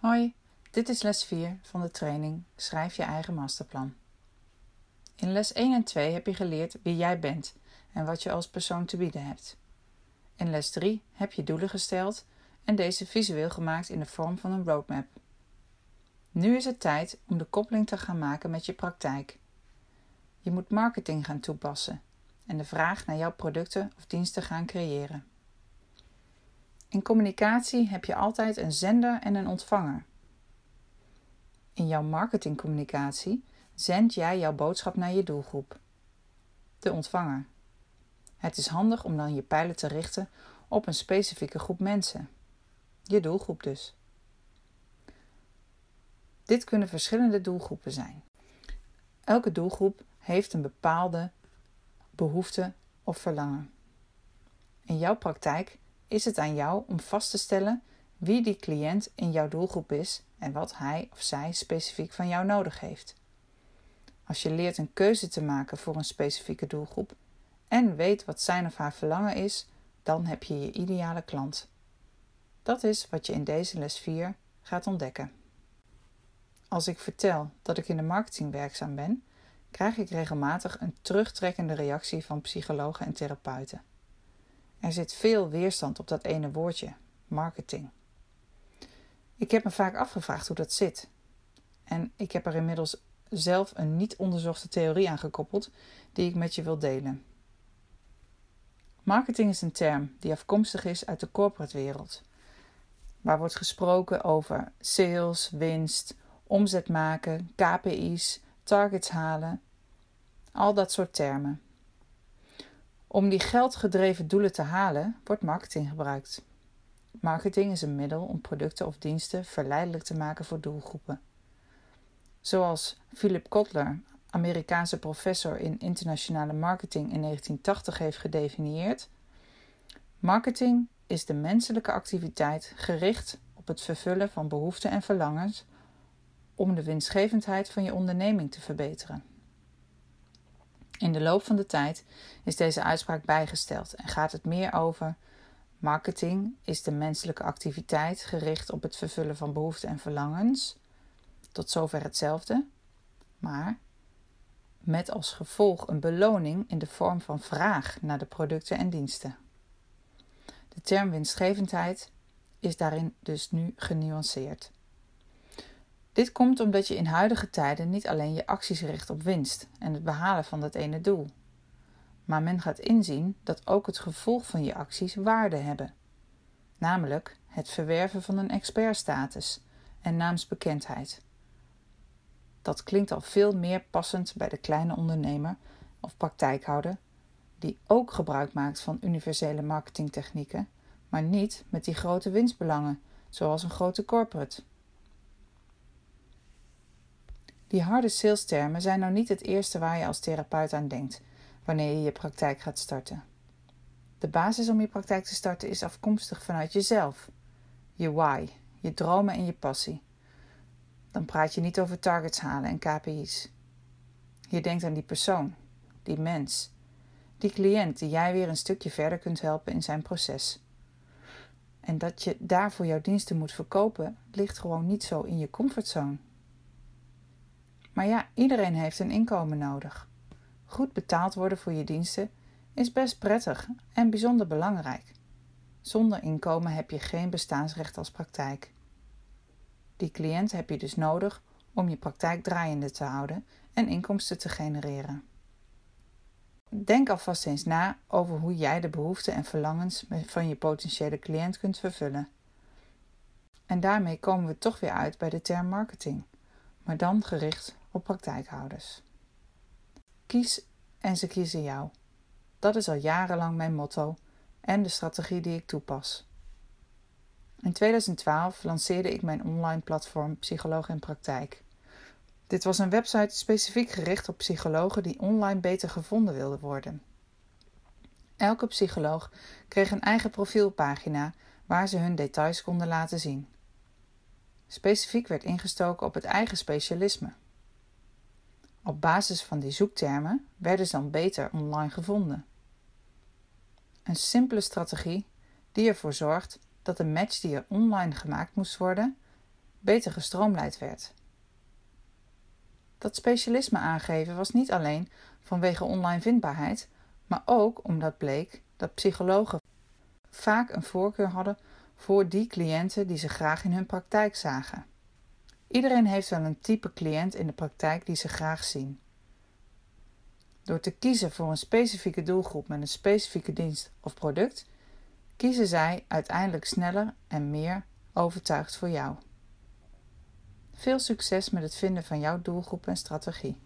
Hoi, dit is les 4 van de training Schrijf je eigen masterplan. In les 1 en 2 heb je geleerd wie jij bent en wat je als persoon te bieden hebt. In les 3 heb je doelen gesteld en deze visueel gemaakt in de vorm van een roadmap. Nu is het tijd om de koppeling te gaan maken met je praktijk. Je moet marketing gaan toepassen en de vraag naar jouw producten of diensten gaan creëren. In communicatie heb je altijd een zender en een ontvanger. In jouw marketingcommunicatie zend jij jouw boodschap naar je doelgroep, de ontvanger. Het is handig om dan je pijlen te richten op een specifieke groep mensen, je doelgroep dus. Dit kunnen verschillende doelgroepen zijn. Elke doelgroep heeft een bepaalde behoefte of verlangen. In jouw praktijk is het aan jou om vast te stellen wie die cliënt in jouw doelgroep is en wat hij of zij specifiek van jou nodig heeft. Als je leert een keuze te maken voor een specifieke doelgroep en weet wat zijn of haar verlangen is, dan heb je je ideale klant. Dat is wat je in deze les 4 gaat ontdekken. Als ik vertel dat ik in de marketing werkzaam ben, krijg ik regelmatig een terugtrekkende reactie van psychologen en therapeuten. Er zit veel weerstand op dat ene woordje, marketing. Ik heb me vaak afgevraagd hoe dat zit. En ik heb er inmiddels zelf een niet onderzochte theorie aan gekoppeld die ik met je wil delen. Marketing is een term die afkomstig is uit de corporate wereld, waar wordt gesproken over sales, winst, omzet maken, KPI's, targets halen, al dat soort termen. Om die geldgedreven doelen te halen, wordt marketing gebruikt. Marketing is een middel om producten of diensten verleidelijk te maken voor doelgroepen. Zoals Philip Kotler, Amerikaanse professor in internationale marketing in 1980 heeft gedefinieerd: Marketing is de menselijke activiteit gericht op het vervullen van behoeften en verlangens om de winstgevendheid van je onderneming te verbeteren. In de loop van de tijd is deze uitspraak bijgesteld en gaat het meer over marketing is de menselijke activiteit gericht op het vervullen van behoeften en verlangens. Tot zover hetzelfde, maar met als gevolg een beloning in de vorm van vraag naar de producten en diensten. De term winstgevendheid is daarin dus nu genuanceerd. Dit komt omdat je in huidige tijden niet alleen je acties richt op winst en het behalen van dat ene doel. Maar men gaat inzien dat ook het gevolg van je acties waarde hebben. Namelijk het verwerven van een expertstatus en naamsbekendheid. Dat klinkt al veel meer passend bij de kleine ondernemer of praktijkhouder die ook gebruik maakt van universele marketingtechnieken, maar niet met die grote winstbelangen, zoals een grote corporate. Die harde salestermen zijn nou niet het eerste waar je als therapeut aan denkt wanneer je je praktijk gaat starten. De basis om je praktijk te starten is afkomstig vanuit jezelf, je why, je dromen en je passie. Dan praat je niet over targets halen en KPI's. Je denkt aan die persoon, die mens, die cliënt die jij weer een stukje verder kunt helpen in zijn proces. En dat je daarvoor jouw diensten moet verkopen, ligt gewoon niet zo in je comfortzone. Maar ja, iedereen heeft een inkomen nodig. Goed betaald worden voor je diensten is best prettig en bijzonder belangrijk. Zonder inkomen heb je geen bestaansrecht als praktijk. Die cliënt heb je dus nodig om je praktijk draaiende te houden en inkomsten te genereren. Denk alvast eens na over hoe jij de behoeften en verlangens van je potentiële cliënt kunt vervullen. En daarmee komen we toch weer uit bij de term marketing, maar dan gericht op praktijkhouders. Kies en ze kiezen jou. Dat is al jarenlang mijn motto en de strategie die ik toepas. In 2012 lanceerde ik mijn online platform Psycholoog in Praktijk. Dit was een website specifiek gericht op psychologen die online beter gevonden wilden worden. Elke psycholoog kreeg een eigen profielpagina waar ze hun details konden laten zien. Specifiek werd ingestoken op het eigen specialisme. Op basis van die zoektermen werden ze dan beter online gevonden. Een simpele strategie die ervoor zorgt dat de match die er online gemaakt moest worden beter gestroomlijnd werd. Dat specialisme aangeven was niet alleen vanwege online vindbaarheid, maar ook omdat bleek dat psychologen vaak een voorkeur hadden voor die cliënten die ze graag in hun praktijk zagen. Iedereen heeft wel een type cliënt in de praktijk die ze graag zien. Door te kiezen voor een specifieke doelgroep met een specifieke dienst of product, kiezen zij uiteindelijk sneller en meer overtuigd voor jou. Veel succes met het vinden van jouw doelgroep en strategie.